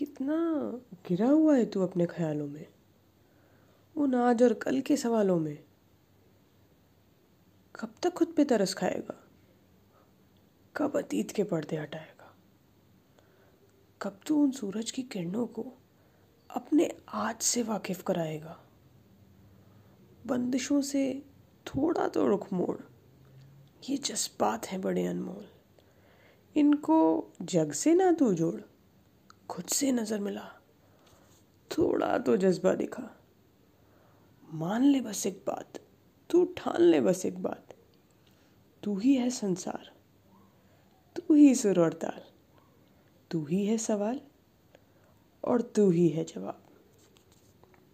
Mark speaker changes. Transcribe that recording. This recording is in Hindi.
Speaker 1: कितना गिरा हुआ है तू अपने ख्यालों में, उन आज और कल के सवालों में। कब तक खुद पे तरस खाएगा? कब अतीत के पर्दे हटाएगा? कब तू उन सूरज की किरणों को अपने आज से वाकिफ कराएगा? बंदिशों से थोड़ा तो रुख मोड़। ये जज्बात हैं बड़े अनमोल। इनको जग से ना तू जोड़। खुद से नज़र मिला। थोड़ा तो जज्बा दिखा। मान ले बस एक बात, तू ठान ले बस एक बात। तू ही है संसार, तू ही सुर और ताल। तू ही है सवाल और तू ही है जवाब।